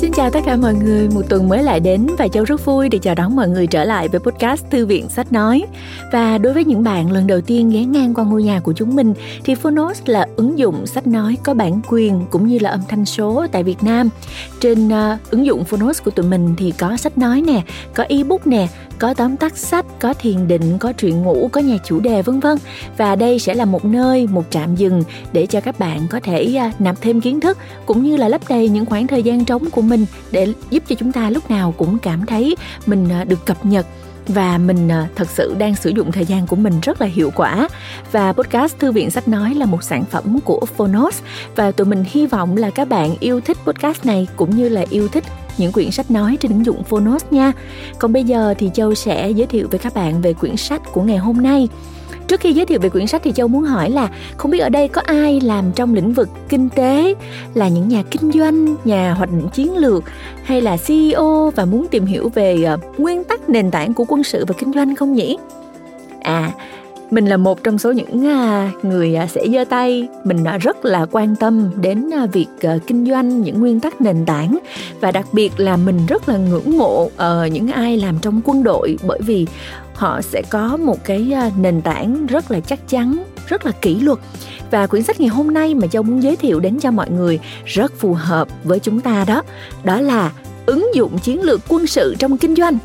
Xin chào tất cả mọi người, một tuần mới lại đến và Châu rất vui được chào đón mọi người trở lại với podcast Thư viện Sách Nói. Và đối với những bạn lần đầu tiên ghé ngang qua ngôi nhà của chúng mình thì Phonos là ứng dụng sách nói có bản quyền cũng như là âm thanh số tại Việt Nam. Trên uh, ứng dụng Phonos của tụi mình thì có sách nói nè, có ebook nè, có tóm tắt sách, có thiền định, có truyện ngủ, có nhà chủ đề vân vân. Và đây sẽ là một nơi, một trạm dừng để cho các bạn có thể uh, nạp thêm kiến thức cũng như là lấp đầy những khoảng thời gian trống của minh để giúp cho chúng ta lúc nào cũng cảm thấy mình à, được cập nhật và mình à, thật sự đang sử dụng thời gian của mình rất là hiệu quả và podcast thư viện sách nói là một sản phẩm của Phonos và tụi mình hy vọng là các bạn yêu thích podcast này cũng như là yêu thích những quyển sách nói trên ứng dụng Phonos nha. Còn bây giờ thì Châu sẽ giới thiệu với các bạn về quyển sách của ngày hôm nay. Trước khi giới thiệu về quyển sách thì Châu muốn hỏi là không biết ở đây có ai làm trong lĩnh vực kinh tế, là những nhà kinh doanh, nhà hoạch định chiến lược hay là CEO và muốn tìm hiểu về ờ, nguyên tắc nền tảng của quân sự và kinh doanh không nhỉ? À, mình là một trong số những à, người à, sẽ giơ tay. Mình à, rất là quan tâm đến việc kinh doanh, những nguyên tắc nền tảng. Và đặc biệt là mình rất là ngưỡng mộ ờ, những ai làm trong quân đội. Bởi vì họ sẽ có một cái nền tảng rất là chắc chắn, rất là kỷ luật. Và quyển sách ngày hôm nay mà châu muốn giới thiệu đến cho mọi người rất phù hợp với chúng ta đó đó là ứng dụng chiến lược quân sự trong kinh doanh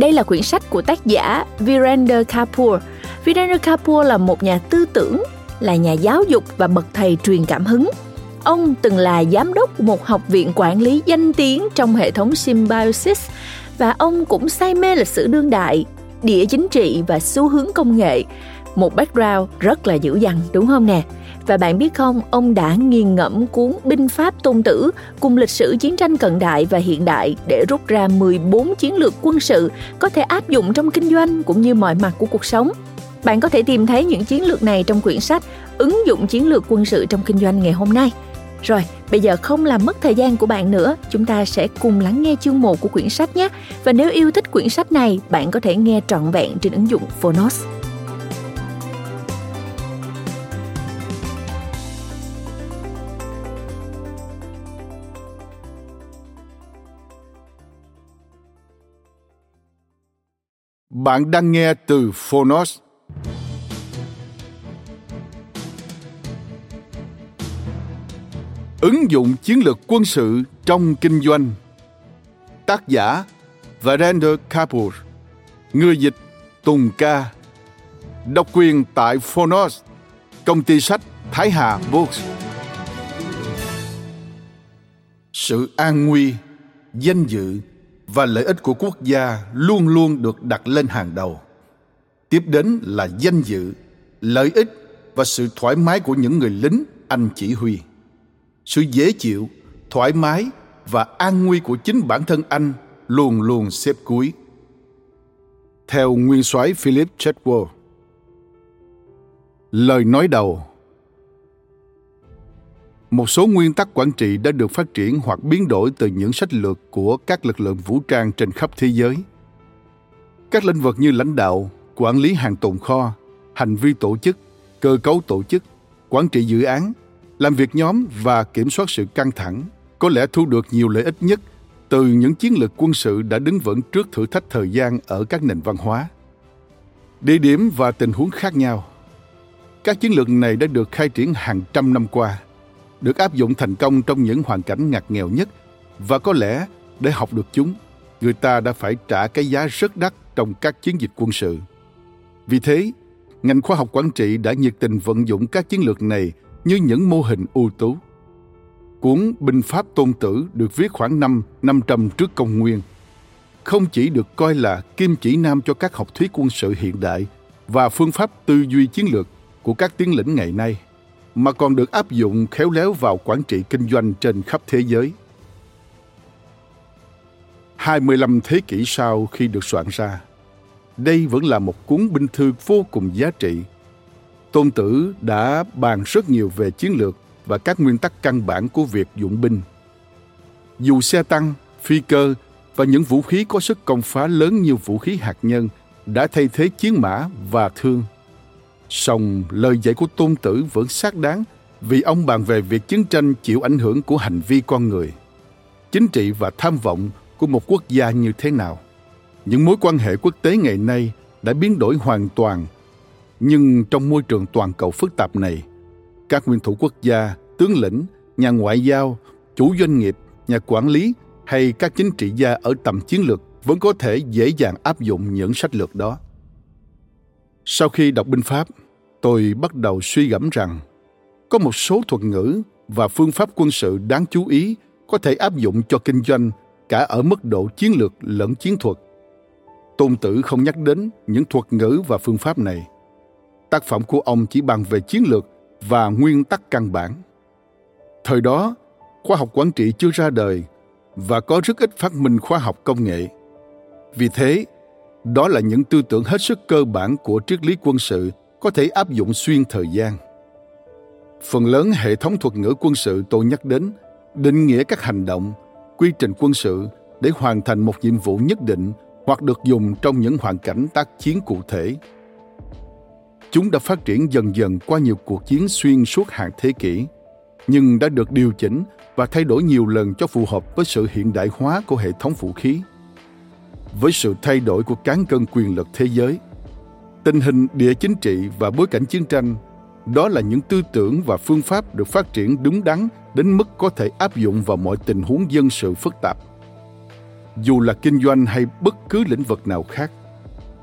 đây là quyển sách của tác giả Virender Kapoor. Virender Kapoor là một nhà tư tưởng, là nhà giáo dục và bậc thầy truyền cảm hứng. Ông từng là giám đốc một học viện quản lý danh tiếng trong hệ thống Symbiosis và ông cũng say mê lịch sử đương đại, địa chính trị và xu hướng công nghệ. Một background rất là dữ dằn đúng không nè? Và bạn biết không, ông đã nghiền ngẫm cuốn Binh pháp Tôn Tử cùng lịch sử chiến tranh cận đại và hiện đại để rút ra 14 chiến lược quân sự có thể áp dụng trong kinh doanh cũng như mọi mặt của cuộc sống. Bạn có thể tìm thấy những chiến lược này trong quyển sách Ứng dụng chiến lược quân sự trong kinh doanh ngày hôm nay. Rồi, bây giờ không làm mất thời gian của bạn nữa, chúng ta sẽ cùng lắng nghe chương 1 của quyển sách nhé. Và nếu yêu thích quyển sách này, bạn có thể nghe trọn vẹn trên ứng dụng Phonos. Bạn đang nghe từ Phonos. Ứng dụng chiến lược quân sự trong kinh doanh. Tác giả Virender Kapoor. Người dịch Tùng Ca. Độc quyền tại Phonos Công ty sách Thái Hà Books. Sự an nguy, danh dự và lợi ích của quốc gia luôn luôn được đặt lên hàng đầu. Tiếp đến là danh dự, lợi ích và sự thoải mái của những người lính anh chỉ huy sự dễ chịu thoải mái và an nguy của chính bản thân anh luôn luôn xếp cuối theo nguyên soái philip chetwell lời nói đầu một số nguyên tắc quản trị đã được phát triển hoặc biến đổi từ những sách lược của các lực lượng vũ trang trên khắp thế giới. Các lĩnh vực như lãnh đạo, quản lý hàng tồn kho, hành vi tổ chức, cơ cấu tổ chức, quản trị dự án, làm việc nhóm và kiểm soát sự căng thẳng có lẽ thu được nhiều lợi ích nhất từ những chiến lược quân sự đã đứng vững trước thử thách thời gian ở các nền văn hóa. Địa điểm và tình huống khác nhau. Các chiến lược này đã được khai triển hàng trăm năm qua được áp dụng thành công trong những hoàn cảnh ngặt nghèo nhất và có lẽ để học được chúng người ta đã phải trả cái giá rất đắt trong các chiến dịch quân sự vì thế ngành khoa học quản trị đã nhiệt tình vận dụng các chiến lược này như những mô hình ưu tú. Cuốn Binh Pháp Tôn Tử được viết khoảng năm 500 trước công nguyên. Không chỉ được coi là kim chỉ nam cho các học thuyết quân sự hiện đại và phương pháp tư duy chiến lược của các tiến lĩnh ngày nay, mà còn được áp dụng khéo léo vào quản trị kinh doanh trên khắp thế giới. 25 thế kỷ sau khi được soạn ra, đây vẫn là một cuốn binh thư vô cùng giá trị Tôn Tử đã bàn rất nhiều về chiến lược và các nguyên tắc căn bản của việc dụng binh. Dù xe tăng, phi cơ và những vũ khí có sức công phá lớn như vũ khí hạt nhân đã thay thế chiến mã và thương. Song lời dạy của Tôn Tử vẫn xác đáng vì ông bàn về việc chiến tranh chịu ảnh hưởng của hành vi con người. chính trị và tham vọng của một quốc gia như thế nào. Những mối quan hệ quốc tế ngày nay đã biến đổi hoàn toàn, nhưng trong môi trường toàn cầu phức tạp này, các nguyên thủ quốc gia, tướng lĩnh, nhà ngoại giao, chủ doanh nghiệp, nhà quản lý hay các chính trị gia ở tầm chiến lược vẫn có thể dễ dàng áp dụng những sách lược đó. Sau khi đọc binh pháp, tôi bắt đầu suy gẫm rằng có một số thuật ngữ và phương pháp quân sự đáng chú ý có thể áp dụng cho kinh doanh cả ở mức độ chiến lược lẫn chiến thuật. Tôn Tử không nhắc đến những thuật ngữ và phương pháp này. Tác phẩm của ông chỉ bàn về chiến lược và nguyên tắc căn bản. Thời đó, khoa học quản trị chưa ra đời và có rất ít phát minh khoa học công nghệ. Vì thế, đó là những tư tưởng hết sức cơ bản của triết lý quân sự có thể áp dụng xuyên thời gian. Phần lớn hệ thống thuật ngữ quân sự tôi nhắc đến định nghĩa các hành động, quy trình quân sự để hoàn thành một nhiệm vụ nhất định hoặc được dùng trong những hoàn cảnh tác chiến cụ thể. Chúng đã phát triển dần dần qua nhiều cuộc chiến xuyên suốt hàng thế kỷ, nhưng đã được điều chỉnh và thay đổi nhiều lần cho phù hợp với sự hiện đại hóa của hệ thống vũ khí. Với sự thay đổi của cán cân quyền lực thế giới, tình hình địa chính trị và bối cảnh chiến tranh đó là những tư tưởng và phương pháp được phát triển đúng đắn đến mức có thể áp dụng vào mọi tình huống dân sự phức tạp. Dù là kinh doanh hay bất cứ lĩnh vực nào khác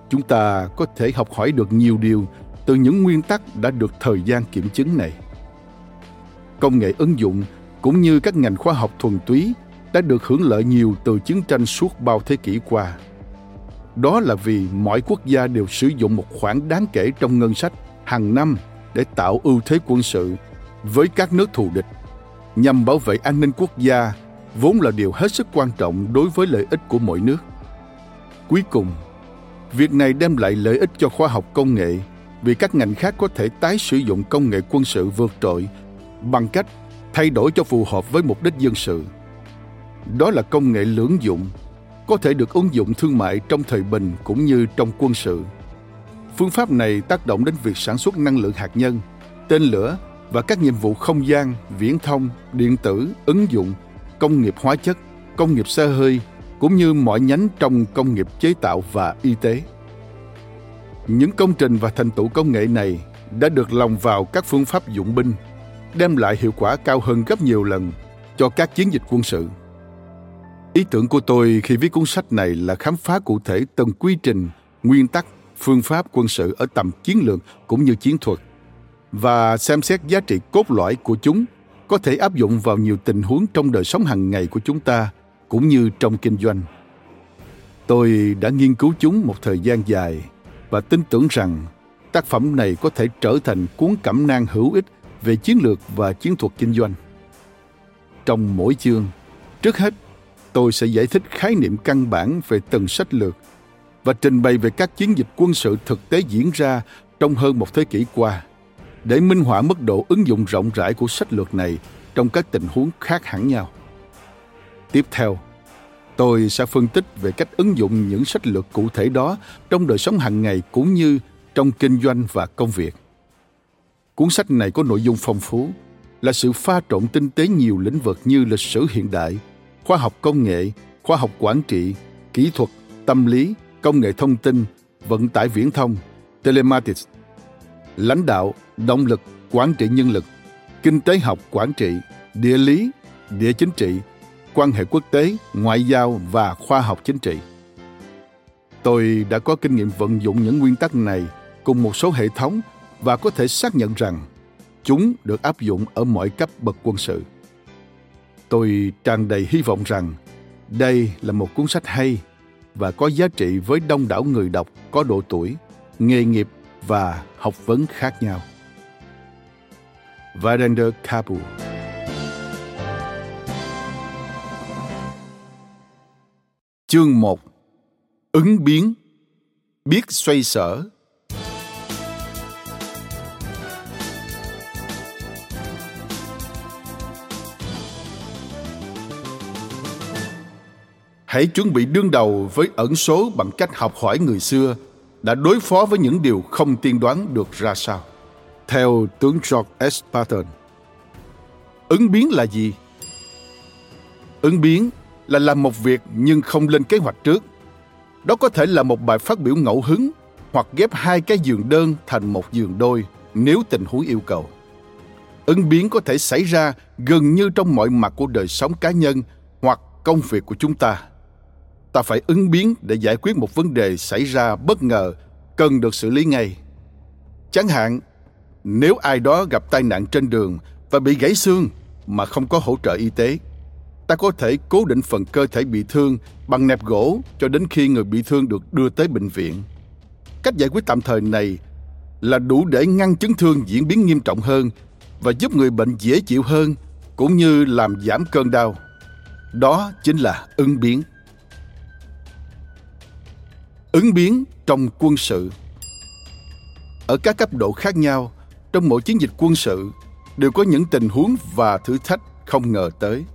chúng ta có thể học hỏi được nhiều điều từ những nguyên tắc đã được thời gian kiểm chứng này. Công nghệ ứng dụng cũng như các ngành khoa học thuần túy đã được hưởng lợi nhiều từ chiến tranh suốt bao thế kỷ qua. Đó là vì mọi quốc gia đều sử dụng một khoản đáng kể trong ngân sách hàng năm để tạo ưu thế quân sự với các nước thù địch. Nhằm bảo vệ an ninh quốc gia vốn là điều hết sức quan trọng đối với lợi ích của mỗi nước. Cuối cùng, việc này đem lại lợi ích cho khoa học công nghệ vì các ngành khác có thể tái sử dụng công nghệ quân sự vượt trội bằng cách thay đổi cho phù hợp với mục đích dân sự đó là công nghệ lưỡng dụng có thể được ứng dụng thương mại trong thời bình cũng như trong quân sự Phương pháp này tác động đến việc sản xuất năng lượng hạt nhân, tên lửa và các nhiệm vụ không gian, viễn thông, điện tử, ứng dụng, công nghiệp hóa chất, công nghiệp xe hơi, cũng như mọi nhánh trong công nghiệp chế tạo và y tế. Những công trình và thành tựu công nghệ này đã được lòng vào các phương pháp dụng binh, đem lại hiệu quả cao hơn gấp nhiều lần cho các chiến dịch quân sự. Ý tưởng của tôi khi viết cuốn sách này là khám phá cụ thể từng quy trình, nguyên tắc phương pháp quân sự ở tầm chiến lược cũng như chiến thuật. Và xem xét giá trị cốt lõi của chúng có thể áp dụng vào nhiều tình huống trong đời sống hàng ngày của chúng ta cũng như trong kinh doanh. Tôi đã nghiên cứu chúng một thời gian dài và tin tưởng rằng tác phẩm này có thể trở thành cuốn cẩm nang hữu ích về chiến lược và chiến thuật kinh doanh. Trong mỗi chương trước hết tôi sẽ giải thích khái niệm căn bản về từng sách lược và trình bày về các chiến dịch quân sự thực tế diễn ra trong hơn một thế kỷ qua để minh họa mức độ ứng dụng rộng rãi của sách lược này trong các tình huống khác hẳn nhau. Tiếp theo, tôi sẽ phân tích về cách ứng dụng những sách lược cụ thể đó trong đời sống hàng ngày cũng như trong kinh doanh và công việc. Cuốn sách này có nội dung phong phú, là sự pha trộn tinh tế nhiều lĩnh vực như lịch sử hiện đại, khoa học công nghệ, khoa học quản trị, kỹ thuật, tâm lý, công nghệ thông tin, vận tải viễn thông, telematics, lãnh đạo, động lực, quản trị nhân lực, kinh tế học quản trị, địa lý, địa chính trị, quan hệ quốc tế, ngoại giao và khoa học chính trị. Tôi đã có kinh nghiệm vận dụng những nguyên tắc này cùng một số hệ thống và có thể xác nhận rằng chúng được áp dụng ở mọi cấp bậc quân sự. Tôi tràn đầy hy vọng rằng đây là một cuốn sách hay và có giá trị với đông đảo người đọc có độ tuổi, nghề nghiệp và học vấn khác nhau. Virender Kapoor Chương 1 Ứng biến Biết xoay sở hãy chuẩn bị đương đầu với ẩn số bằng cách học hỏi người xưa đã đối phó với những điều không tiên đoán được ra sao. Theo tướng George S. Patton. Ứng biến là gì? Ứng biến là làm một việc nhưng không lên kế hoạch trước. Đó có thể là một bài phát biểu ngẫu hứng hoặc ghép hai cái giường đơn thành một giường đôi nếu tình huống yêu cầu. Ứng biến có thể xảy ra gần như trong mọi mặt của đời sống cá nhân hoặc công việc của chúng ta. Ta phải ứng biến để giải quyết một vấn đề xảy ra bất ngờ cần được xử lý ngay. Chẳng hạn, nếu ai đó gặp tai nạn trên đường và bị gãy xương mà không có hỗ trợ y tế, ta có thể cố định phần cơ thể bị thương bằng nẹp gỗ cho đến khi người bị thương được đưa tới bệnh viện. Cách giải quyết tạm thời này là đủ để ngăn chấn thương diễn biến nghiêm trọng hơn và giúp người bệnh dễ chịu hơn cũng như làm giảm cơn đau. Đó chính là ứng biến. Ứng biến trong quân sự Ở các cấp độ khác nhau, trong mỗi chiến dịch quân sự đều có những tình huống và thử thách không ngờ tới.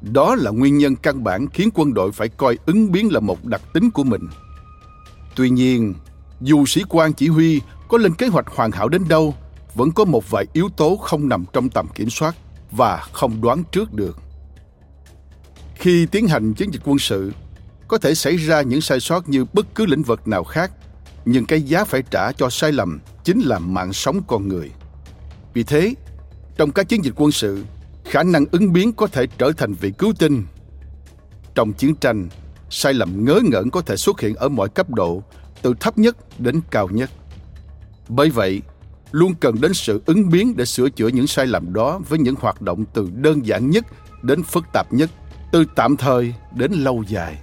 Đó là nguyên nhân căn bản khiến quân đội phải coi ứng biến là một đặc tính của mình. Tuy nhiên, dù sĩ quan chỉ huy có lên kế hoạch hoàn hảo đến đâu, vẫn có một vài yếu tố không nằm trong tầm kiểm soát và không đoán trước được. Khi tiến hành chiến dịch quân sự, có thể xảy ra những sai sót như bất cứ lĩnh vực nào khác, nhưng cái giá phải trả cho sai lầm chính là mạng sống con người. Vì thế, trong các chiến dịch quân sự, khả năng ứng biến có thể trở thành vị cứu tinh. Trong chiến tranh, sai lầm ngớ ngẩn có thể xuất hiện ở mọi cấp độ, từ thấp nhất đến cao nhất. Bởi vậy, luôn cần đến sự ứng biến để sửa chữa những sai lầm đó với những hoạt động từ đơn giản nhất đến phức tạp nhất, từ tạm thời đến lâu dài.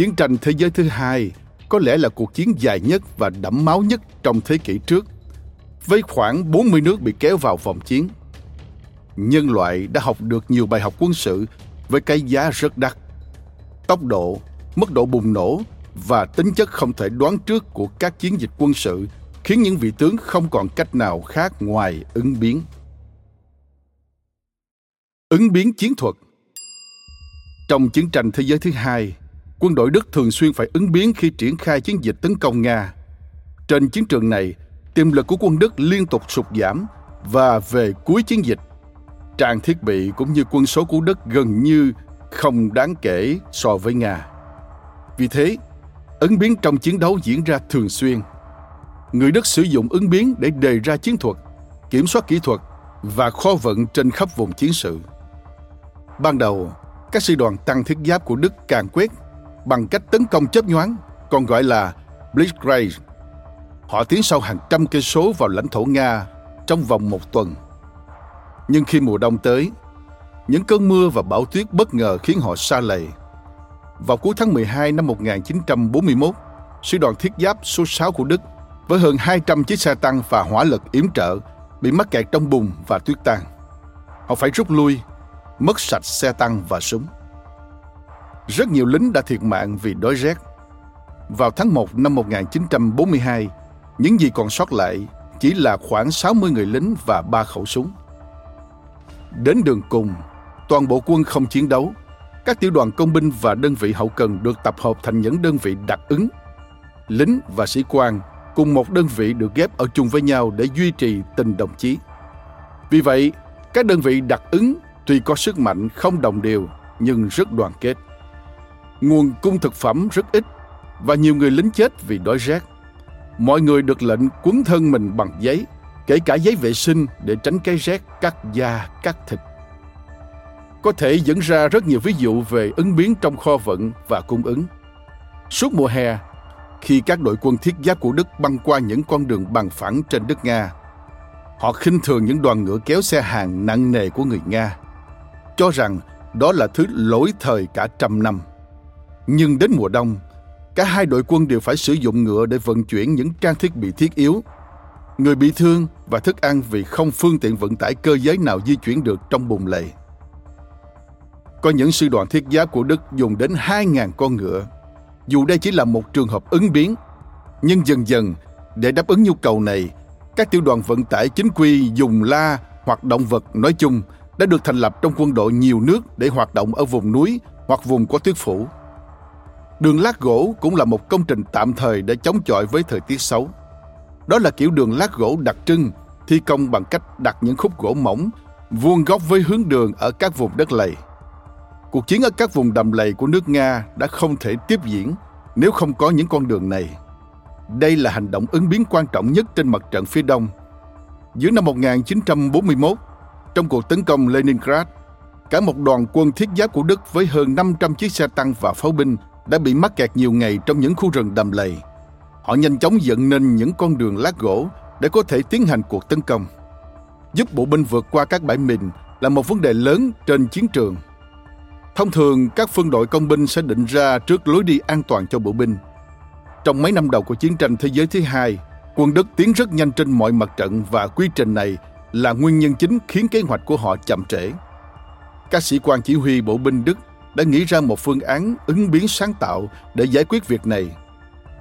Chiến tranh thế giới thứ hai có lẽ là cuộc chiến dài nhất và đẫm máu nhất trong thế kỷ trước, với khoảng 40 nước bị kéo vào vòng chiến. Nhân loại đã học được nhiều bài học quân sự với cái giá rất đắt. Tốc độ, mức độ bùng nổ và tính chất không thể đoán trước của các chiến dịch quân sự khiến những vị tướng không còn cách nào khác ngoài ứng biến. Ứng biến chiến thuật Trong chiến tranh thế giới thứ hai, quân đội Đức thường xuyên phải ứng biến khi triển khai chiến dịch tấn công Nga. Trên chiến trường này, tiềm lực của quân Đức liên tục sụt giảm và về cuối chiến dịch, trang thiết bị cũng như quân số của Đức gần như không đáng kể so với Nga. Vì thế, ứng biến trong chiến đấu diễn ra thường xuyên. Người Đức sử dụng ứng biến để đề ra chiến thuật, kiểm soát kỹ thuật và kho vận trên khắp vùng chiến sự. Ban đầu, các sư đoàn tăng thiết giáp của Đức càng quét bằng cách tấn công chớp nhoáng, còn gọi là Blitzkrieg. Họ tiến sâu hàng trăm cây số vào lãnh thổ Nga trong vòng một tuần. Nhưng khi mùa đông tới, những cơn mưa và bão tuyết bất ngờ khiến họ xa lầy. Vào cuối tháng 12 năm 1941, sư đoàn thiết giáp số 6 của Đức với hơn 200 chiếc xe tăng và hỏa lực yểm trợ bị mắc kẹt trong bùn và tuyết tan. Họ phải rút lui, mất sạch xe tăng và súng. Rất nhiều lính đã thiệt mạng vì đói rét. Vào tháng 1 năm 1942, những gì còn sót lại chỉ là khoảng 60 người lính và ba khẩu súng. Đến đường cùng, toàn bộ quân không chiến đấu. Các tiểu đoàn công binh và đơn vị hậu cần được tập hợp thành những đơn vị đặc ứng. Lính và sĩ quan cùng một đơn vị được ghép ở chung với nhau để duy trì tình đồng chí. Vì vậy, các đơn vị đặc ứng tuy có sức mạnh không đồng đều nhưng rất đoàn kết. Nguồn cung thực phẩm rất ít và nhiều người lính chết vì đói rét. Mọi người được lệnh quấn thân mình bằng giấy, kể cả giấy vệ sinh để tránh cái rét cắt da, cắt thịt. Có thể dẫn ra rất nhiều ví dụ về ứng biến trong kho vận và cung ứng. Suốt mùa hè, khi các đội quân thiết giáp của Đức băng qua những con đường bằng phẳng trên đất Nga. Họ khinh thường những đoàn ngựa kéo xe hàng nặng nề của người Nga, cho rằng đó là thứ lỗi thời cả trăm năm. Nhưng đến mùa đông, cả hai đội quân đều phải sử dụng ngựa để vận chuyển những trang thiết bị thiết yếu. Người bị thương và thức ăn vì không phương tiện vận tải cơ giới nào di chuyển được trong bùn lầy. Có những sư đoàn thiết giáp của Đức dùng đến 2.000 con ngựa dù đây chỉ là một trường hợp ứng biến. Nhưng dần dần, để đáp ứng nhu cầu này, các tiểu đoàn vận tải chính quy dùng la hoặc động vật nói chung đã được thành lập trong quân đội nhiều nước để hoạt động ở vùng núi hoặc vùng có tuyết phủ. Đường lát gỗ cũng là một công trình tạm thời để chống chọi với thời tiết xấu. Đó là kiểu đường lát gỗ đặc trưng, thi công bằng cách đặt những khúc gỗ mỏng, vuông góc với hướng đường ở các vùng đất lầy. cuộc chiến ở các vùng đầm lầy của nước Nga đã không thể tiếp diễn nếu không có những con đường này. Đây là hành động ứng biến quan trọng nhất trên mặt trận phía đông. Giữa năm 1941, trong cuộc tấn công Leningrad, cả một đoàn quân thiết giáp của Đức với hơn 500 chiếc xe tăng và pháo binh đã bị mắc kẹt nhiều ngày trong những khu rừng đầm lầy. Họ nhanh chóng dựng nên những con đường lát gỗ để có thể tiến hành cuộc tấn công. Giúp bộ binh vượt qua các bãi mìn là một vấn đề lớn trên chiến trường. Thông thường, các phân đội công binh sẽ định ra trước lối đi an toàn cho bộ binh. Trong mấy năm đầu của chiến tranh thế giới thứ hai, quân Đức tiến rất nhanh trên mọi mặt trận và quy trình này là nguyên nhân chính khiến kế hoạch của họ chậm trễ. Các sĩ quan chỉ huy bộ binh Đức đã nghĩ ra một phương án ứng biến sáng tạo để giải quyết việc này.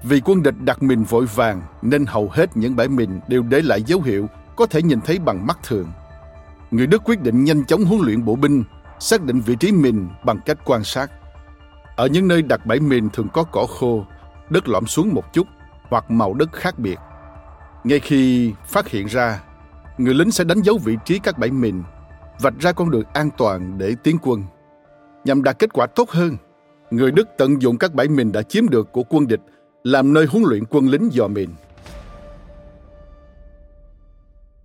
Vì quân địch đặt mình vội vàng nên hầu hết những bãi mìn đều để lại dấu hiệu có thể nhìn thấy bằng mắt thường. Người Đức quyết định nhanh chóng huấn luyện bộ binh, xác định vị trí mìn bằng cách quan sát. Ở những nơi đặt bãi mìn thường có cỏ khô, đất lõm xuống một chút hoặc màu đất khác biệt. Ngay khi phát hiện ra, người lính sẽ đánh dấu vị trí các bãi mìn, vạch ra con đường an toàn để tiến quân. Nhằm đạt kết quả tốt hơn, người Đức tận dụng các bãi mìn đã chiếm được của quân địch làm nơi huấn luyện quân lính dò mìn.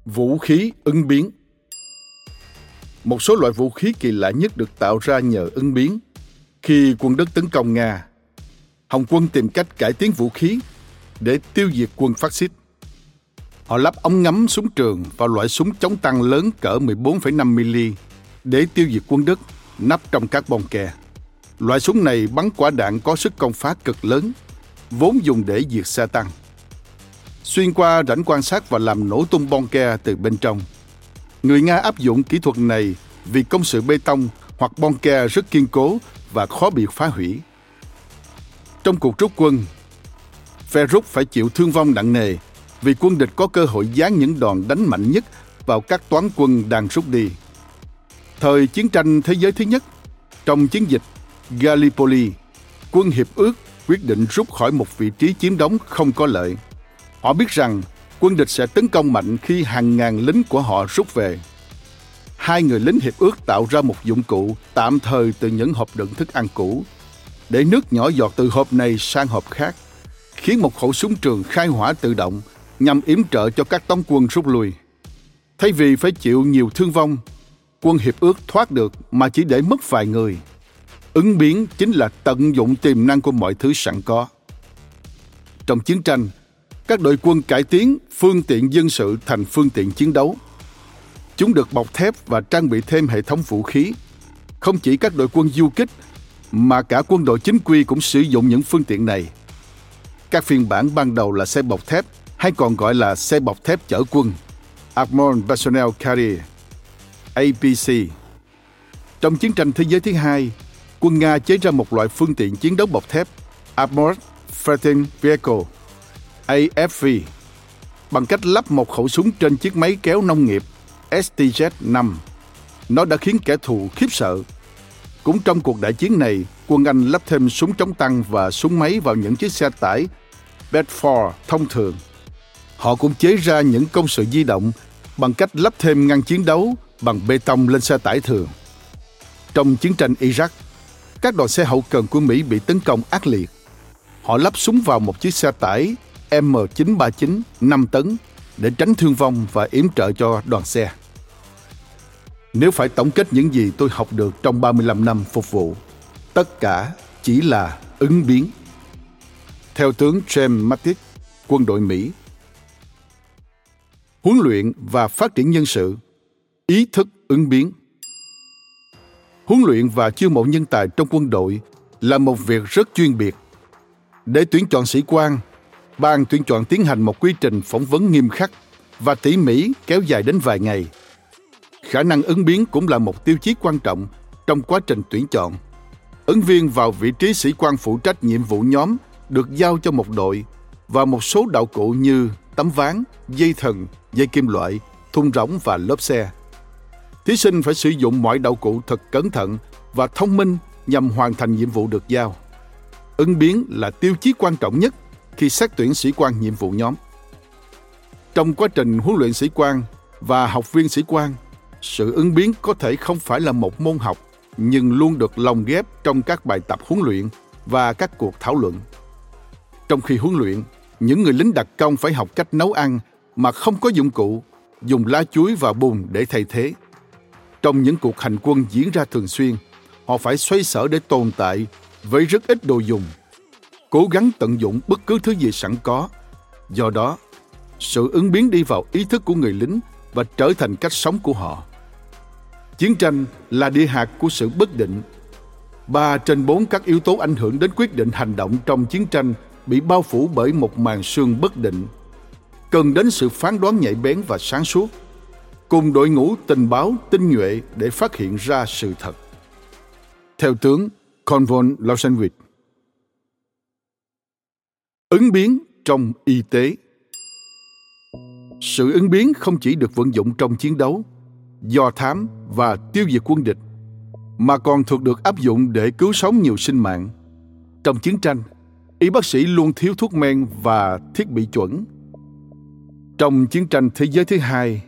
Vũ khí ứng biến Một số loại vũ khí kỳ lạ nhất được tạo ra nhờ ứng biến. Khi quân Đức tấn công Nga, Hồng quân tìm cách cải tiến vũ khí để tiêu diệt quân phát xít. Họ lắp ống ngắm súng trường vào loại súng chống tăng lớn cỡ 14,5 mm để tiêu diệt quân Đức nắp trong các bong ke. Loại súng này bắn quả đạn có sức công phá cực lớn, vốn dùng để diệt xe tăng. Xuyên qua rãnh quan sát và làm nổ tung bong ke từ bên trong. Người Nga áp dụng kỹ thuật này vì công sự bê tông hoặc bong ke rất kiên cố và khó bị phá hủy. Trong cuộc rút quân, phe rút phải chịu thương vong nặng nề vì quân địch có cơ hội dán những đòn đánh mạnh nhất vào các toán quân đang rút đi. Thời chiến tranh thế giới thứ nhất, trong chiến dịch Gallipoli, quân hiệp ước quyết định rút khỏi một vị trí chiếm đóng không có lợi. Họ biết rằng quân địch sẽ tấn công mạnh khi hàng ngàn lính của họ rút về. Hai người lính hiệp ước tạo ra một dụng cụ tạm thời từ những hộp đựng thức ăn cũ, để nước nhỏ giọt từ hộp này sang hộp khác, khiến một khẩu súng trường khai hỏa tự động nhằm yểm trợ cho các tống quân rút lui. Thay vì phải chịu nhiều thương vong, quân hiệp ước thoát được mà chỉ để mất vài người. Ứng biến chính là tận dụng tiềm năng của mọi thứ sẵn có. Trong chiến tranh, các đội quân cải tiến phương tiện dân sự thành phương tiện chiến đấu. Chúng được bọc thép và trang bị thêm hệ thống vũ khí. Không chỉ các đội quân du kích, mà cả quân đội chính quy cũng sử dụng những phương tiện này. Các phiên bản ban đầu là xe bọc thép hay còn gọi là xe bọc thép chở quân, Armored Personnel Carrier, APC. Trong chiến tranh thế giới thứ hai, quân Nga chế ra một loại phương tiện chiến đấu bọc thép Armored Fighting Vehicle, AFV, bằng cách lắp một khẩu súng trên chiếc máy kéo nông nghiệp STZ-5. Nó đã khiến kẻ thù khiếp sợ. Cũng trong cuộc đại chiến này, quân Anh lắp thêm súng chống tăng và súng máy vào những chiếc xe tải Bedford thông thường Họ cũng chế ra những công sự di động bằng cách lắp thêm ngăn chiến đấu bằng bê tông lên xe tải thường. Trong chiến tranh Iraq, các đoàn xe hậu cần của Mỹ bị tấn công ác liệt. Họ lắp súng vào một chiếc xe tải M939 5 tấn để tránh thương vong và yểm trợ cho đoàn xe. Nếu phải tổng kết những gì tôi học được trong 35 năm phục vụ, tất cả chỉ là ứng biến. Theo tướng James Mattis, quân đội Mỹ huấn luyện và phát triển nhân sự, ý thức ứng biến. Huấn luyện và chiêu mộ nhân tài trong quân đội là một việc rất chuyên biệt. Để tuyển chọn sĩ quan, ban tuyển chọn tiến hành một quy trình phỏng vấn nghiêm khắc và tỉ mỉ kéo dài đến vài ngày. Khả năng ứng biến cũng là một tiêu chí quan trọng trong quá trình tuyển chọn. Ứng viên vào vị trí sĩ quan phụ trách nhiệm vụ nhóm được giao cho một đội và một số đạo cụ như tấm ván, dây thần, dây kim loại, thun rỗng và lốp xe. Thí sinh phải sử dụng mọi đạo cụ thật cẩn thận và thông minh nhằm hoàn thành nhiệm vụ được giao. Ứng biến là tiêu chí quan trọng nhất khi xét tuyển sĩ quan nhiệm vụ nhóm. Trong quá trình huấn luyện sĩ quan và học viên sĩ quan, sự ứng biến có thể không phải là một môn học nhưng luôn được lồng ghép trong các bài tập huấn luyện và các cuộc thảo luận. Trong khi huấn luyện, những người lính đặc công phải học cách nấu ăn mà không có dụng cụ, dùng lá chuối và bùn để thay thế. Trong những cuộc hành quân diễn ra thường xuyên, họ phải xoay sở để tồn tại với rất ít đồ dùng, cố gắng tận dụng bất cứ thứ gì sẵn có. Do đó, sự ứng biến đi vào ý thức của người lính và trở thành cách sống của họ. Chiến tranh là địa hạt của sự bất định. Ba trên bốn các yếu tố ảnh hưởng đến quyết định hành động trong chiến tranh bị bao phủ bởi một màn sương bất định. Cần đến sự phán đoán nhạy bén và sáng suốt, cùng đội ngũ tình báo tinh nhuệ để phát hiện ra sự thật. Theo tướng Convon Lausenwitz Ứng biến trong y tế Sự ứng biến không chỉ được vận dụng trong chiến đấu, do thám và tiêu diệt quân địch, mà còn thuộc được áp dụng để cứu sống nhiều sinh mạng. Trong chiến tranh, y bác sĩ luôn thiếu thuốc men và thiết bị chuẩn. Trong chiến tranh thế giới thứ hai,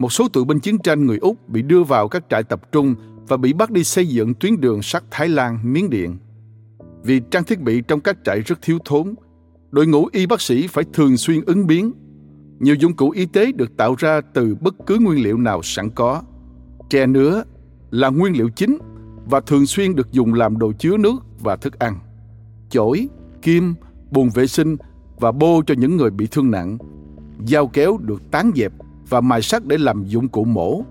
một số tù binh chiến tranh người Úc bị đưa vào các trại tập trung và bị bắt đi xây dựng tuyến đường sắt Thái Lan, Miến Điện. Vì trang thiết bị trong các trại rất thiếu thốn, đội ngũ y bác sĩ phải thường xuyên ứng biến. Nhiều dụng cụ y tế được tạo ra từ bất cứ nguyên liệu nào sẵn có. Tre nứa là nguyên liệu chính và thường xuyên được dùng làm đồ chứa nước và thức ăn. Chổi, kim, bồn vệ sinh và bô cho những người bị thương nặng. Dao kéo được tán dẹp và mài sắt để làm dụng cụ mổ.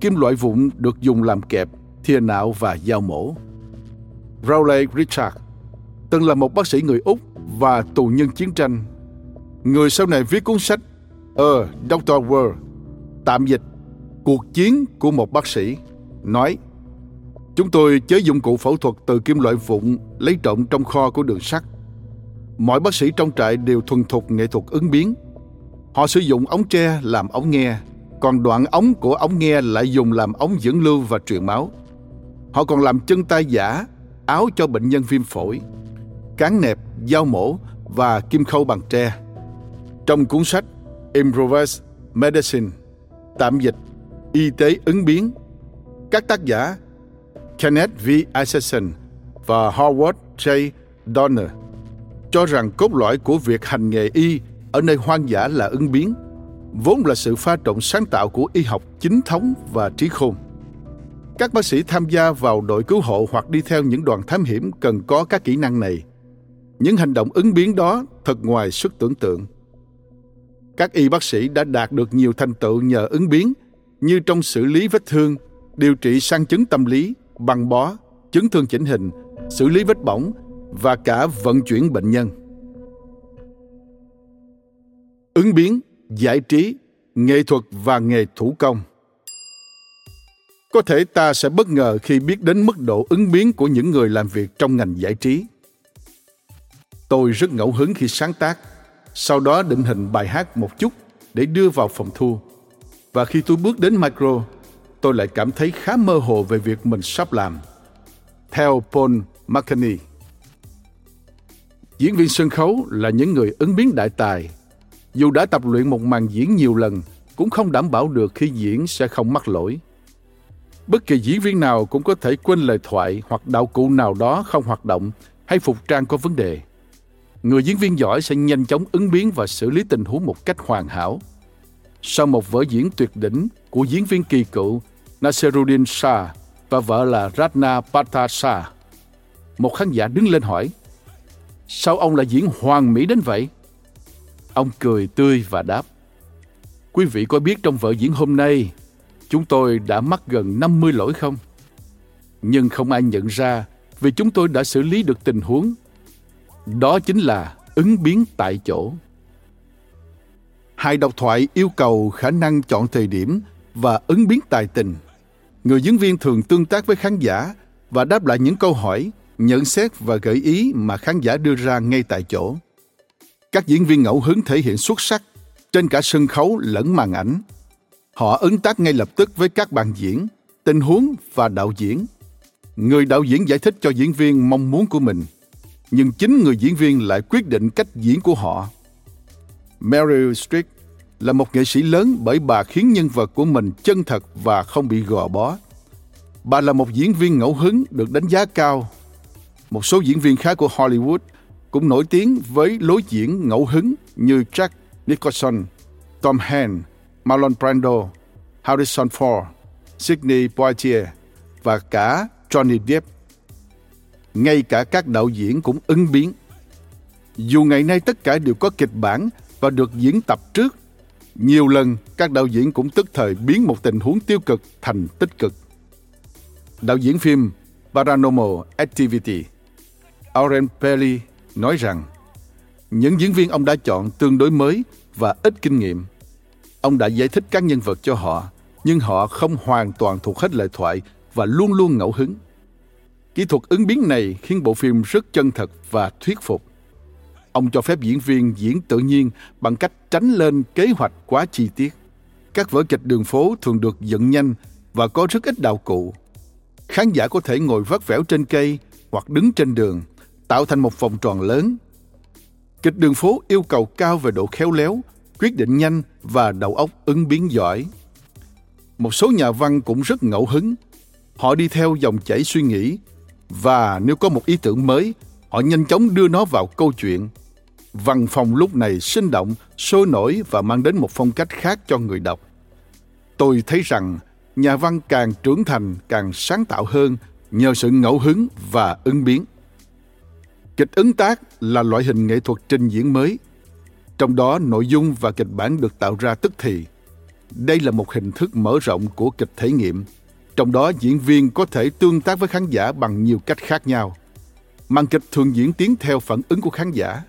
Kim loại vụn được dùng làm kẹp, thìa nạo và dao mổ. Rowley Richard từng là một bác sĩ người Úc và tù nhân chiến tranh. Người sau này viết cuốn sách A Doctor World, tạm dịch Cuộc chiến của một bác sĩ, nói Chúng tôi chế dụng cụ phẫu thuật từ kim loại vụn lấy trộm trong kho của đường sắt. Mọi bác sĩ trong trại đều thuần thục nghệ thuật ứng biến. Họ sử dụng ống tre làm ống nghe, còn đoạn ống của ống nghe lại dùng làm ống dẫn lưu và truyền máu. Họ còn làm chân tay giả, áo cho bệnh nhân viêm phổi, cán nẹp, dao mổ và kim khâu bằng tre. Trong cuốn sách Improvised Medicine, tạm dịch Y tế ứng biến, các tác giả Kenneth V. Isaacson và Howard J. Donner cho rằng cốt lõi của việc hành nghề y ở nơi hoang dã là ứng biến, vốn là sự pha trộn sáng tạo của y học chính thống và trí khôn. Các bác sĩ tham gia vào đội cứu hộ hoặc đi theo những đoàn thám hiểm cần có các kỹ năng này. Những hành động ứng biến đó thật ngoài sức tưởng tượng. Các y bác sĩ đã đạt được nhiều thành tựu nhờ ứng biến, như trong xử lý vết thương, điều trị sang chứng tâm lý, băng bó, chấn thương chỉnh hình, xử lý vết bỏng và cả vận chuyển bệnh nhân. Ứng biến, giải trí, nghệ thuật và nghề thủ công. Có thể ta sẽ bất ngờ khi biết đến mức độ ứng biến của những người làm việc trong ngành giải trí. Tôi rất ngẫu hứng khi sáng tác, sau đó định hình bài hát một chút để đưa vào phòng thu. Và khi tôi bước đến micro, tôi lại cảm thấy khá mơ hồ về việc mình sắp làm. Theo Paul McCartney, diễn viên sân khấu là những người ứng biến đại tài. Dù đã tập luyện một màn diễn nhiều lần, cũng không đảm bảo được khi diễn sẽ không mắc lỗi. Bất kỳ diễn viên nào cũng có thể quên lời thoại hoặc đạo cụ nào đó không hoạt động hay phục trang có vấn đề. Người diễn viên giỏi sẽ nhanh chóng ứng biến và xử lý tình huống một cách hoàn hảo. Sau một vở diễn tuyệt đỉnh của diễn viên kỳ cựu Nasiruddin Shah và vợ là Ratna Pata Shah, một khán giả đứng lên hỏi, Sao ông lại diễn hoàn mỹ đến vậy? Ông cười tươi và đáp, Quý vị có biết trong vở diễn hôm nay, chúng tôi đã mắc gần 50 lỗi không? Nhưng không ai nhận ra vì chúng tôi đã xử lý được tình huống. Đó chính là ứng biến tại chỗ. Hai độc thoại yêu cầu khả năng chọn thời điểm và ứng biến tài tình. Người diễn viên thường tương tác với khán giả và đáp lại những câu hỏi, nhận xét và gợi ý mà khán giả đưa ra ngay tại chỗ. Các diễn viên ngẫu hứng thể hiện xuất sắc trên cả sân khấu lẫn màn ảnh. Họ ứng tác ngay lập tức với các bạn diễn, tình huống và đạo diễn. Người đạo diễn giải thích cho diễn viên mong muốn của mình, nhưng chính người diễn viên lại quyết định cách diễn của họ. Meryl Streep là một nghệ sĩ lớn bởi bà khiến nhân vật của mình chân thật và không bị gò bó. Bà là một diễn viên ngẫu hứng được đánh giá cao. Một số diễn viên khác của Hollywood cũng nổi tiếng với lối diễn ngẫu hứng như Jack Nicholson, Tom Hanks, Marlon Brando, Harrison Ford, Sidney Poitier và cả Johnny Depp. Ngay cả các đạo diễn cũng ứng biến. Dù ngày nay tất cả đều có kịch bản và được diễn tập trước, nhiều lần các đạo diễn cũng tức thời biến một tình huống tiêu cực thành tích cực. Đạo diễn phim Paranormal Activity Oren Peli nói rằng những diễn viên ông đã chọn tương đối mới và ít kinh nghiệm. Ông đã giải thích các nhân vật cho họ, nhưng họ không hoàn toàn thuộc hết lời thoại và luôn luôn ngẫu hứng. Kỹ thuật ứng biến này khiến bộ phim rất chân thật và thuyết phục. Ông cho phép diễn viên diễn tự nhiên bằng cách tránh lên kế hoạch quá chi tiết. Các vở kịch đường phố thường được dựng nhanh và có rất ít đạo cụ. Khán giả có thể ngồi vắt vẻo trên cây hoặc đứng trên đường, tạo thành một vòng tròn lớn. Kịch đường phố yêu cầu cao về độ khéo léo, quyết định nhanh và đầu óc ứng biến giỏi. Một số nhà văn cũng rất ngẫu hứng. Họ đi theo dòng chảy suy nghĩ và nếu có một ý tưởng mới, họ nhanh chóng đưa nó vào câu chuyện. Văn phòng lúc này sinh động, sôi nổi và mang đến một phong cách khác cho người đọc. Tôi thấy rằng nhà văn càng trưởng thành càng sáng tạo hơn nhờ sự ngẫu hứng và ứng biến. Kịch ứng tác là loại hình nghệ thuật trình diễn mới. Trong đó, nội dung và kịch bản được tạo ra tức thì. Đây là một hình thức mở rộng của kịch thể nghiệm. Trong đó, diễn viên có thể tương tác với khán giả bằng nhiều cách khác nhau. Màn kịch thường diễn tiến theo phản ứng của khán giả.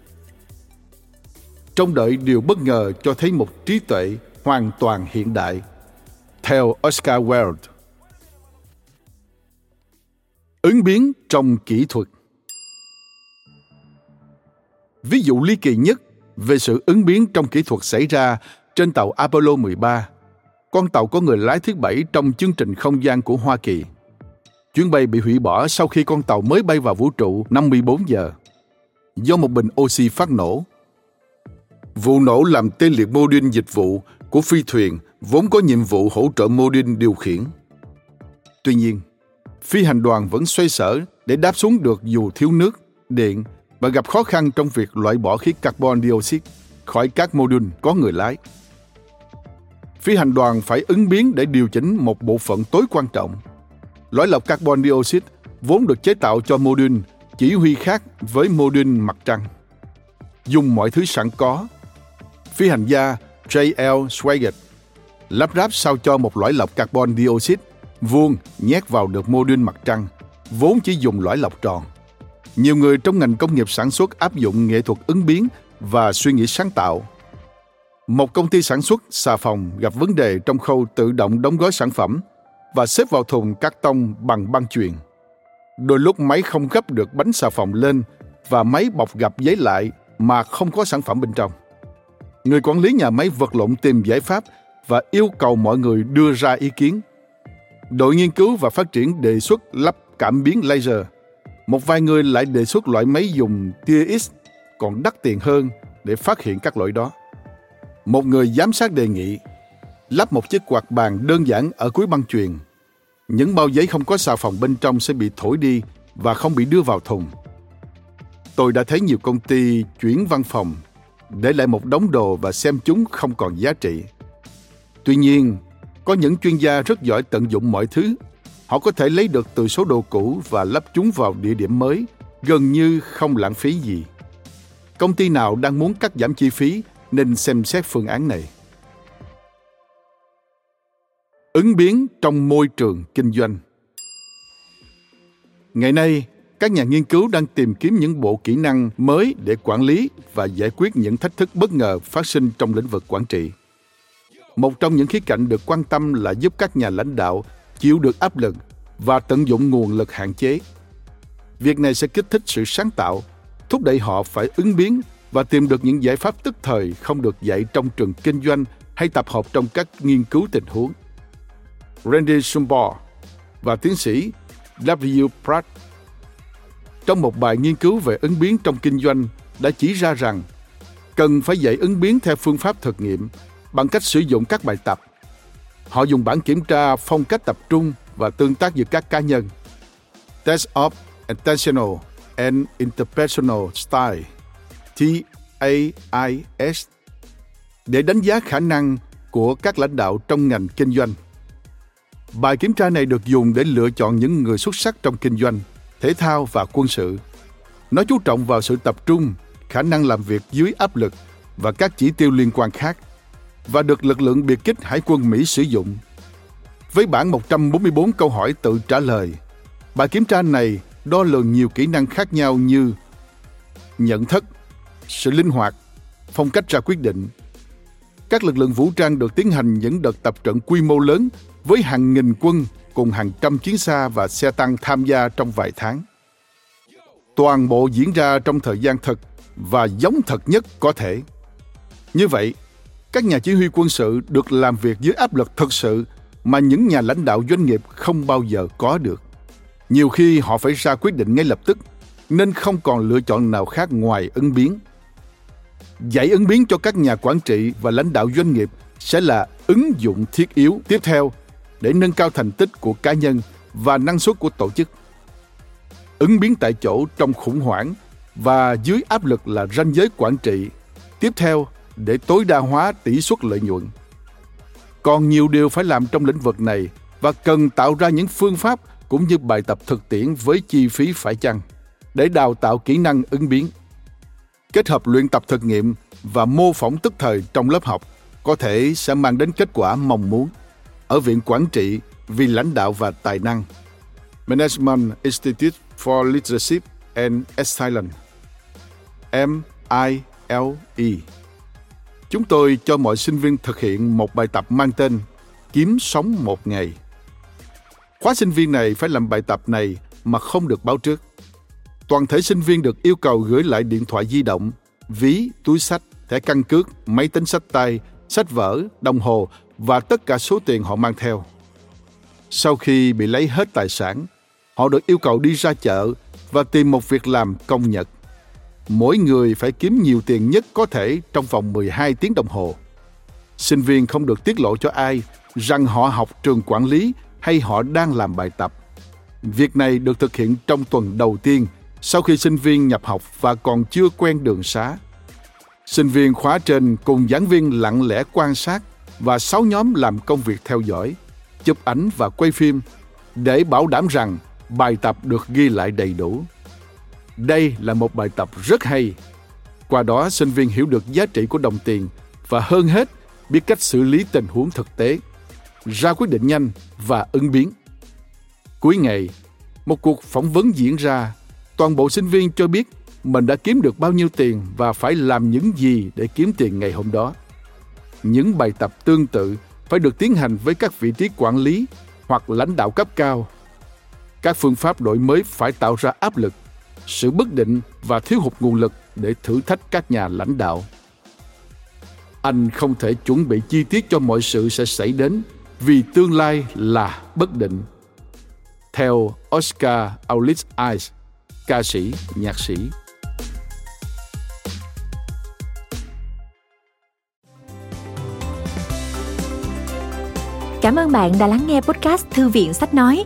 Trong đợi điều bất ngờ cho thấy một trí tuệ hoàn toàn hiện đại. Theo Oscar Wilde. Ứng biến trong kỹ thuật Ví dụ ly kỳ nhất về sự ứng biến trong kỹ thuật xảy ra trên tàu Apollo 13, con tàu có người lái thứ bảy trong chương trình không gian của Hoa Kỳ. Chuyến bay bị hủy bỏ sau khi con tàu mới bay vào vũ trụ 54 giờ do một bình oxy phát nổ. Vụ nổ làm tê liệt mô đun dịch vụ của phi thuyền vốn có nhiệm vụ hỗ trợ mô đun điều khiển. Tuy nhiên, phi hành đoàn vẫn xoay sở để đáp xuống được dù thiếu nước, điện và gặp khó khăn trong việc loại bỏ khí carbon dioxide khỏi các mô đun có người lái. Phi hành đoàn phải ứng biến để điều chỉnh một bộ phận tối quan trọng. Lõi lọc carbon dioxide vốn được chế tạo cho mô đun chỉ huy khác với mô đun mặt trăng. Dùng mọi thứ sẵn có, phi hành gia J.L. Swaggart lắp ráp sao cho một lõi lọc carbon dioxide vuông nhét vào được mô đun mặt trăng, vốn chỉ dùng lõi lọc tròn nhiều người trong ngành công nghiệp sản xuất áp dụng nghệ thuật ứng biến và suy nghĩ sáng tạo. Một công ty sản xuất, xà phòng gặp vấn đề trong khâu tự động đóng gói sản phẩm và xếp vào thùng cắt tông bằng băng chuyền. Đôi lúc máy không gấp được bánh xà phòng lên và máy bọc gặp giấy lại mà không có sản phẩm bên trong. Người quản lý nhà máy vật lộn tìm giải pháp và yêu cầu mọi người đưa ra ý kiến. Đội nghiên cứu và phát triển đề xuất lắp cảm biến laser – một vài người lại đề xuất loại máy dùng tia X còn đắt tiền hơn để phát hiện các lỗi đó. Một người giám sát đề nghị lắp một chiếc quạt bàn đơn giản ở cuối băng chuyền. Những bao giấy không có xà phòng bên trong sẽ bị thổi đi và không bị đưa vào thùng. Tôi đã thấy nhiều công ty chuyển văn phòng để lại một đống đồ và xem chúng không còn giá trị. Tuy nhiên, có những chuyên gia rất giỏi tận dụng mọi thứ Họ có thể lấy được từ số đồ cũ và lắp chúng vào địa điểm mới, gần như không lãng phí gì. Công ty nào đang muốn cắt giảm chi phí nên xem xét phương án này. Ứng biến trong môi trường kinh doanh Ngày nay, các nhà nghiên cứu đang tìm kiếm những bộ kỹ năng mới để quản lý và giải quyết những thách thức bất ngờ phát sinh trong lĩnh vực quản trị. Một trong những khía cạnh được quan tâm là giúp các nhà lãnh đạo chịu được áp lực và tận dụng nguồn lực hạn chế. Việc này sẽ kích thích sự sáng tạo, thúc đẩy họ phải ứng biến và tìm được những giải pháp tức thời không được dạy trong trường kinh doanh hay tập hợp trong các nghiên cứu tình huống. Randy Sumbor và tiến sĩ W. Pratt trong một bài nghiên cứu về ứng biến trong kinh doanh đã chỉ ra rằng cần phải dạy ứng biến theo phương pháp thực nghiệm bằng cách sử dụng các bài tập Họ dùng bản kiểm tra phong cách tập trung và tương tác giữa các cá nhân. Test of Attentional and Interpersonal Style TAIS để đánh giá khả năng của các lãnh đạo trong ngành kinh doanh. Bài kiểm tra này được dùng để lựa chọn những người xuất sắc trong kinh doanh, thể thao và quân sự. Nó chú trọng vào sự tập trung, khả năng làm việc dưới áp lực và các chỉ tiêu liên quan khác và được lực lượng biệt kích Hải quân Mỹ sử dụng. Với bản 144 câu hỏi tự trả lời, bài kiểm tra này đo lường nhiều kỹ năng khác nhau như nhận thức, sự linh hoạt, phong cách ra quyết định. Các lực lượng vũ trang được tiến hành những đợt tập trận quy mô lớn với hàng nghìn quân cùng hàng trăm chiến xa và xe tăng tham gia trong vài tháng. Toàn bộ diễn ra trong thời gian thật và giống thật nhất có thể. Như vậy, các nhà chỉ huy quân sự được làm việc dưới áp lực thực sự mà những nhà lãnh đạo doanh nghiệp không bao giờ có được. Nhiều khi họ phải ra quyết định ngay lập tức, nên không còn lựa chọn nào khác ngoài ứng biến. Dạy ứng biến cho các nhà quản trị và lãnh đạo doanh nghiệp sẽ là ứng dụng thiết yếu tiếp theo để nâng cao thành tích của cá nhân và năng suất của tổ chức. Ứng biến tại chỗ trong khủng hoảng và dưới áp lực là ranh giới quản trị. Tiếp theo để tối đa hóa tỷ suất lợi nhuận. Còn nhiều điều phải làm trong lĩnh vực này và cần tạo ra những phương pháp cũng như bài tập thực tiễn với chi phí phải chăng để đào tạo kỹ năng ứng biến. Kết hợp luyện tập thực nghiệm và mô phỏng tức thời trong lớp học có thể sẽ mang đến kết quả mong muốn. Ở Viện Quản trị, vì lãnh đạo và tài năng Management Institute for Leadership and Excellence MILE Chúng tôi cho mọi sinh viên thực hiện một bài tập mang tên Kiếm sống một ngày. Khóa sinh viên này phải làm bài tập này mà không được báo trước. Toàn thể sinh viên được yêu cầu gửi lại điện thoại di động, ví, túi sách, thẻ căn cước, máy tính sách tay, sách vở, đồng hồ và tất cả số tiền họ mang theo. Sau khi bị lấy hết tài sản, họ được yêu cầu đi ra chợ và tìm một việc làm công nhật mỗi người phải kiếm nhiều tiền nhất có thể trong vòng 12 tiếng đồng hồ. Sinh viên không được tiết lộ cho ai rằng họ học trường quản lý hay họ đang làm bài tập. Việc này được thực hiện trong tuần đầu tiên sau khi sinh viên nhập học và còn chưa quen đường xá. Sinh viên khóa trên cùng giảng viên lặng lẽ quan sát và sáu nhóm làm công việc theo dõi, chụp ảnh và quay phim để bảo đảm rằng bài tập được ghi lại đầy đủ. Đây là một bài tập rất hay. Qua đó sinh viên hiểu được giá trị của đồng tiền và hơn hết biết cách xử lý tình huống thực tế, ra quyết định nhanh và ứng biến. Cuối ngày, một cuộc phỏng vấn diễn ra, toàn bộ sinh viên cho biết mình đã kiếm được bao nhiêu tiền và phải làm những gì để kiếm tiền ngày hôm đó. Những bài tập tương tự phải được tiến hành với các vị trí quản lý hoặc lãnh đạo cấp cao. Các phương pháp đổi mới phải tạo ra áp lực sự bất định và thiếu hụt nguồn lực để thử thách các nhà lãnh đạo. Anh không thể chuẩn bị chi tiết cho mọi sự sẽ xảy đến vì tương lai là bất định. Theo Oscar Aulis Ice, ca sĩ, nhạc sĩ. Cảm ơn bạn đã lắng nghe podcast Thư viện Sách Nói.